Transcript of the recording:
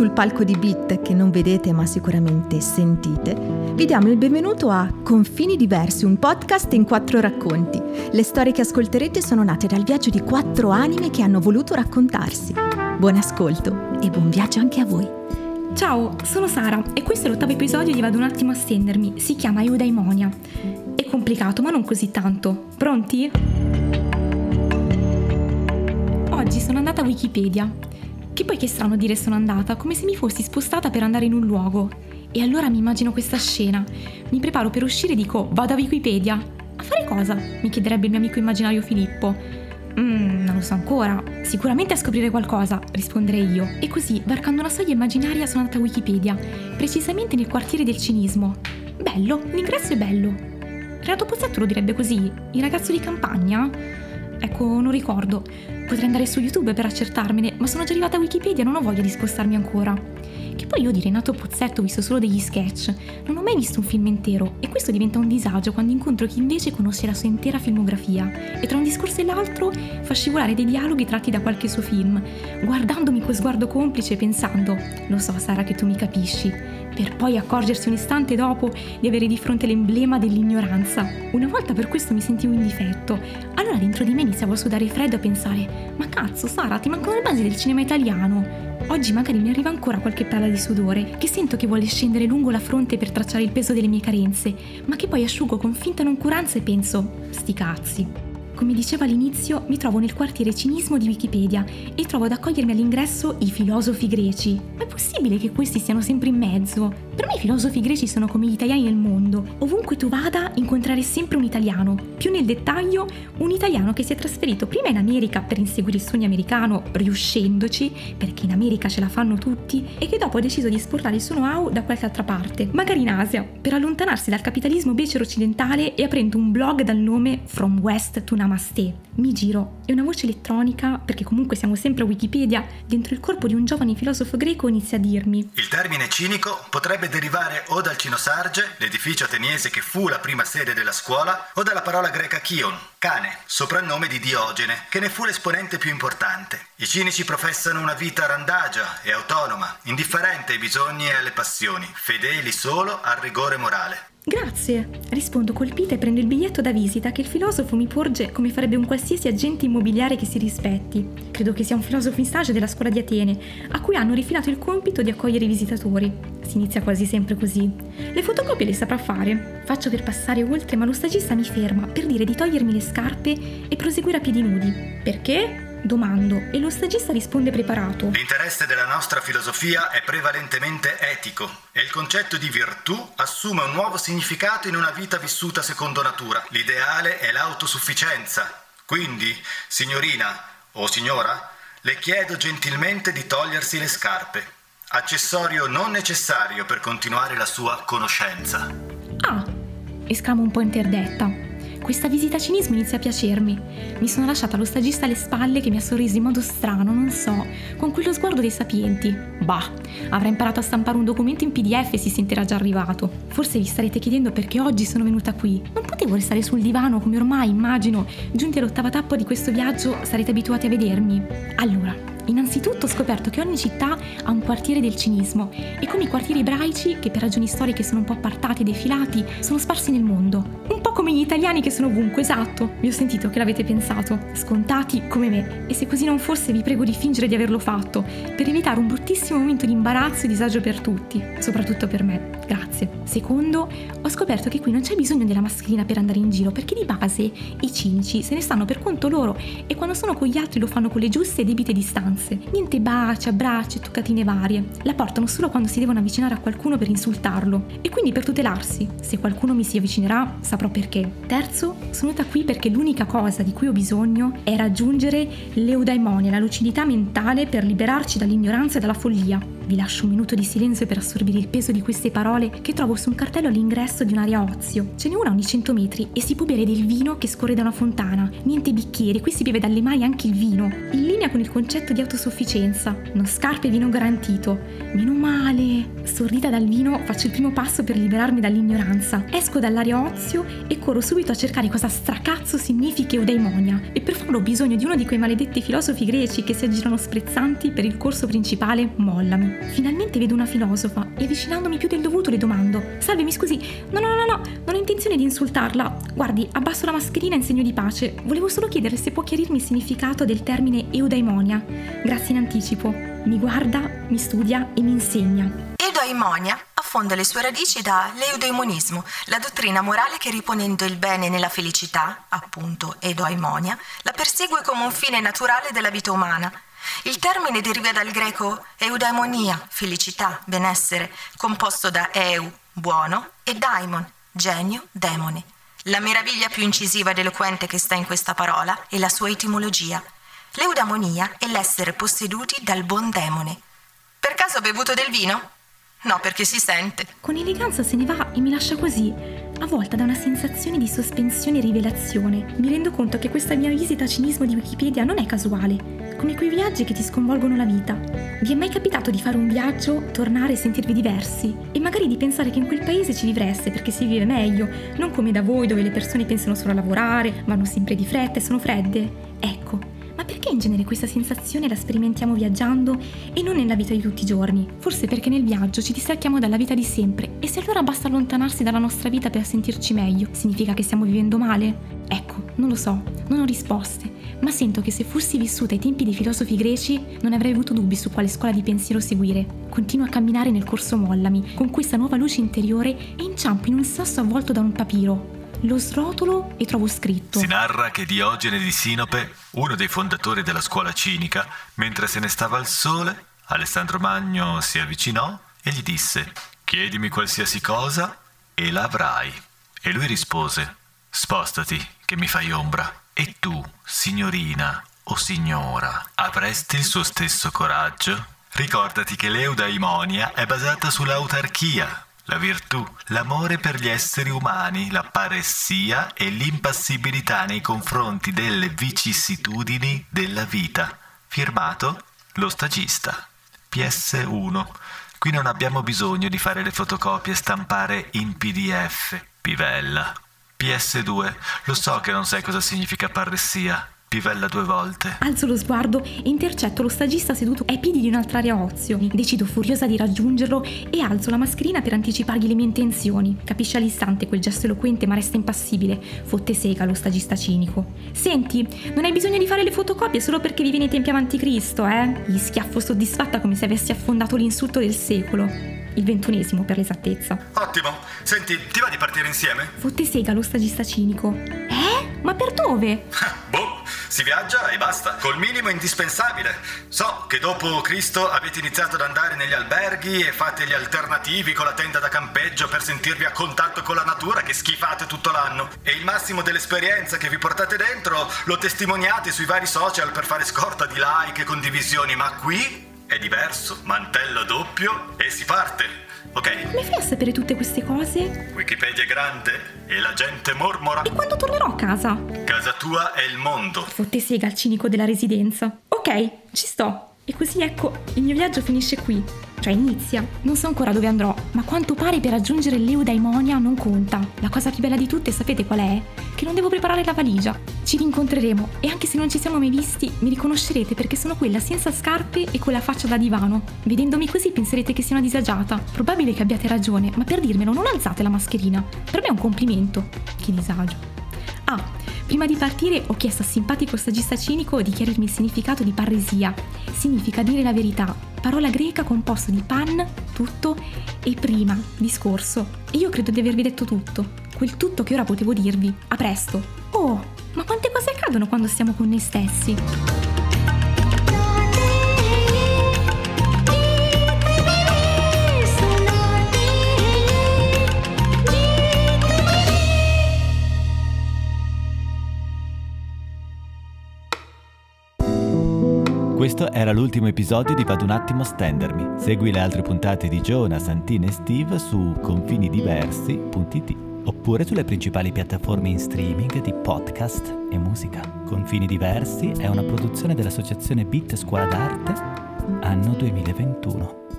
sul palco di Beat che non vedete ma sicuramente sentite, vi diamo il benvenuto a Confini Diversi, un podcast in quattro racconti. Le storie che ascolterete sono nate dal viaggio di quattro anime che hanno voluto raccontarsi. Buon ascolto e buon viaggio anche a voi. Ciao, sono Sara e questo è l'ottavo episodio di Vado un attimo a stendermi. Si chiama Eudaimonia. È complicato, ma non così tanto. Pronti? Oggi sono andata a Wikipedia che poi che strano dire sono andata, come se mi fossi spostata per andare in un luogo. E allora mi immagino questa scena. Mi preparo per uscire e dico vado a Wikipedia. A fare cosa? Mi chiederebbe il mio amico immaginario Filippo. Mmm, non lo so ancora. Sicuramente a scoprire qualcosa, risponderei io. E così, varcando una soglia immaginaria, sono andata a Wikipedia, precisamente nel quartiere del cinismo. Bello, l'ingresso è bello. Renato Pozzetto lo direbbe così, il ragazzo di campagna? Ecco, non ricordo. Potrei andare su YouTube per accertarmene, ma sono già arrivata a Wikipedia e non ho voglia di spostarmi ancora. Che poi io di Renato Pozzetto ho visto solo degli sketch, non ho mai visto un film intero e questo diventa un disagio quando incontro chi invece conosce la sua intera filmografia e tra un discorso e l'altro fa scivolare dei dialoghi tratti da qualche suo film, guardandomi con sguardo complice e pensando, lo so Sara che tu mi capisci, per poi accorgersi un istante dopo di avere di fronte l'emblema dell'ignoranza. Una volta per questo mi sentivo in difetto, allora dentro di me iniziavo a sudare freddo e a pensare, ma cazzo Sara, ti mancano le basi del cinema italiano. Oggi magari mi arriva ancora qualche palla di sudore, che sento che vuole scendere lungo la fronte per tracciare il peso delle mie carenze, ma che poi asciugo con finta noncuranza e penso, sti cazzi. Come dicevo all'inizio, mi trovo nel quartiere cinismo di Wikipedia e trovo ad accogliermi all'ingresso i filosofi greci. Ma è possibile che questi siano sempre in mezzo? Per me i filosofi greci sono come gli italiani nel mondo. Ovunque tu vada, incontrare sempre un italiano. Più nel dettaglio, un italiano che si è trasferito prima in America per inseguire il sogno americano, riuscendoci, perché in America ce la fanno tutti, e che dopo ha deciso di esportare il suo know-how da qualche altra parte, magari in Asia, per allontanarsi dal capitalismo becero occidentale e aprendo un blog dal nome From West to Namaste Namaste. Mi giro e una voce elettronica, perché comunque siamo sempre a Wikipedia, dentro il corpo di un giovane filosofo greco inizia a dirmi: Il termine cinico potrebbe derivare o dal Cinosarge, l'edificio ateniese che fu la prima sede della scuola, o dalla parola greca chion, cane, soprannome di Diogene, che ne fu l'esponente più importante. I cinici professano una vita randagia e autonoma, indifferente ai bisogni e alle passioni, fedeli solo al rigore morale. Grazie, rispondo colpita e prendo il biglietto da visita che il filosofo mi porge come farebbe un qualsiasi agente immobiliare che si rispetti. Credo che sia un filosofo in stage della scuola di Atene, a cui hanno rifilato il compito di accogliere i visitatori. Si inizia quasi sempre così. Le fotocopie le saprà fare. Faccio per passare oltre, ma lo stagista mi ferma per dire di togliermi le scarpe e proseguire a piedi nudi. Perché? Domando e lo stagista risponde preparato. L'interesse della nostra filosofia è prevalentemente etico e il concetto di virtù assume un nuovo significato in una vita vissuta secondo natura. L'ideale è l'autosufficienza. Quindi, signorina o signora, le chiedo gentilmente di togliersi le scarpe, accessorio non necessario per continuare la sua conoscenza. Ah, esclamo un po' interdetta. Questa visita a cinismo inizia a piacermi. Mi sono lasciata lo stagista alle spalle che mi ha sorriso in modo strano, non so, con quello sguardo dei sapienti. Bah, avrà imparato a stampare un documento in PDF e si sentirà già arrivato. Forse vi starete chiedendo perché oggi sono venuta qui. Non potevo restare sul divano come ormai, immagino, giunti all'ottava tappa di questo viaggio sarete abituati a vedermi. Allora, Innanzitutto ho scoperto che ogni città ha un quartiere del cinismo e come i quartieri ebraici, che per ragioni storiche sono un po' appartati e defilati, sono sparsi nel mondo. Un po' come gli italiani che sono ovunque, esatto. Vi ho sentito che l'avete pensato. Scontati come me. E se così non fosse vi prego di fingere di averlo fatto, per evitare un bruttissimo momento di imbarazzo e disagio per tutti, soprattutto per me. Grazie. Secondo, ho scoperto che qui non c'è bisogno della mascherina per andare in giro, perché di base i cinici se ne stanno per conto loro e quando sono con gli altri lo fanno con le giuste e debite distanze. Niente baci, abbracci toccatine varie. La portano solo quando si devono avvicinare a qualcuno per insultarlo e quindi per tutelarsi. Se qualcuno mi si avvicinerà, saprò perché. Terzo, sono venuta qui perché l'unica cosa di cui ho bisogno è raggiungere l'eudaimonia, la lucidità mentale per liberarci dall'ignoranza e dalla follia. Vi lascio un minuto di silenzio per assorbire il peso di queste parole che trovo su un cartello all'ingresso di un'area ozio. Ce n'è una ogni 100 metri e si può bere del vino che scorre da una fontana. Niente bicchieri, qui si beve dalle mani anche il vino. In linea con il concetto di autosufficienza. Non scarpe e vino garantito. Meno male. Stordita dal vino, faccio il primo passo per liberarmi dall'ignoranza. Esco dall'area ozio e corro subito a cercare cosa stracazzo significhi eudaimonia. E per farlo ho bisogno di uno di quei maledetti filosofi greci che si aggirano sprezzanti per il corso principale Mollami. Finalmente vedo una filosofa e avvicinandomi più del dovuto le domando: Salve, mi scusi, no, no, no, no, non ho intenzione di insultarla. Guardi, abbasso la mascherina in segno di pace. Volevo solo chiedere se può chiarirmi il significato del termine eudaimonia. Grazie in anticipo. Mi guarda, mi studia e mi insegna. Eudaimonia affonda le sue radici dall'eudaimonismo, la dottrina morale che riponendo il bene nella felicità, appunto eudaimonia, la persegue come un fine naturale della vita umana il termine deriva dal greco eudaimonia, felicità, benessere, composto da eu, buono, e daimon, genio, demone. La meraviglia più incisiva ed eloquente che sta in questa parola è la sua etimologia. L'eudaimonia è l'essere posseduti dal buon demone. Per caso ha bevuto del vino? No, perché si sente. Con eleganza se ne va e mi lascia così, avvolta da una sensazione di sospensione e rivelazione. Mi rendo conto che questa mia visita a cinismo di Wikipedia non è casuale, come quei viaggi che ti sconvolgono la vita. Vi è mai capitato di fare un viaggio, tornare e sentirvi diversi? E magari di pensare che in quel paese ci vivreste perché si vive meglio, non come da voi dove le persone pensano solo a lavorare, vanno sempre di fretta e sono fredde? Ecco, perché in genere questa sensazione la sperimentiamo viaggiando e non nella vita di tutti i giorni? Forse perché nel viaggio ci distacchiamo dalla vita di sempre e se allora basta allontanarsi dalla nostra vita per sentirci meglio, significa che stiamo vivendo male? Ecco, non lo so, non ho risposte, ma sento che se fossi vissuta ai tempi dei filosofi greci non avrei avuto dubbi su quale scuola di pensiero seguire. Continuo a camminare nel corso Mollami, con questa nuova luce interiore e inciampo in un sasso avvolto da un papiro, lo srotolo e trovo scritto. Si narra che Diogene di Sinope, uno dei fondatori della scuola cinica, mentre se ne stava al sole, Alessandro Magno si avvicinò e gli disse: Chiedimi qualsiasi cosa e la avrai. E lui rispose: Spostati, che mi fai ombra. E tu, signorina o signora, avresti il suo stesso coraggio? Ricordati che l'eudaimonia è basata sull'autarchia, la virtù, l'amore per gli esseri umani, la paressia e l'impassibilità nei confronti delle vicissitudini della vita. Firmato lo stagista. PS1. Qui non abbiamo bisogno di fare le fotocopie e stampare in PDF, pivella. PS2. Lo so che non sai cosa significa paressia. Pivella due volte. Alzo lo sguardo e intercetto lo stagista seduto ai piedi di un'altraria ozio. Decido furiosa di raggiungerlo e alzo la mascherina per anticipargli le mie intenzioni. Capisce all'istante quel gesto eloquente ma resta impassibile. Fotte sega lo stagista cinico. Senti, non hai bisogno di fare le fotocopie solo perché vivi nei tempi avanti Cristo, eh? Gli schiaffo soddisfatta come se avessi affondato l'insulto del secolo il ventunesimo per l'esattezza. Ottimo, senti, ti va di partire insieme? Fotte sega lo stagista cinico. Eh? Ma per dove? boh, si viaggia e basta, col minimo indispensabile. So che dopo Cristo avete iniziato ad andare negli alberghi e fate gli alternativi con la tenda da campeggio per sentirvi a contatto con la natura che schifate tutto l'anno. E il massimo dell'esperienza che vi portate dentro lo testimoniate sui vari social per fare scorta di like e condivisioni, ma qui è diverso, mantello doppio e si parte. Ok. Come fai a sapere tutte queste cose? Wikipedia è grande e la gente mormora. E quando tornerò a casa? Casa tua è il mondo. Fotte sega al cinico della residenza. Ok, ci sto. E così ecco, il mio viaggio finisce qui cioè inizia. Non so ancora dove andrò, ma quanto pare per raggiungere l'Eudaimonia non conta. La cosa più bella di tutte sapete qual è? Che non devo preparare la valigia. Ci rincontreremo e anche se non ci siamo mai visti, mi riconoscerete perché sono quella senza scarpe e con la faccia da divano. Vedendomi così penserete che sia una disagiata. Probabile che abbiate ragione, ma per dirmelo non alzate la mascherina. Per me è un complimento. Che disagio. Ah, prima di partire ho chiesto al simpatico stagista cinico di chiarirmi il significato di parresia. Significa dire la verità, parola greca composta di pan, tutto, e prima, discorso. E io credo di avervi detto tutto, quel tutto che ora potevo dirvi. A presto. Oh, ma quante cose accadono quando stiamo con noi stessi? Era l'ultimo episodio di Vado un attimo a stendermi. Segui le altre puntate di Jonah, Santina e Steve su confinidiversi.it oppure sulle principali piattaforme in streaming di podcast e musica. Confini Diversi è una produzione dell'associazione Bit Scuola d'Arte anno 2021.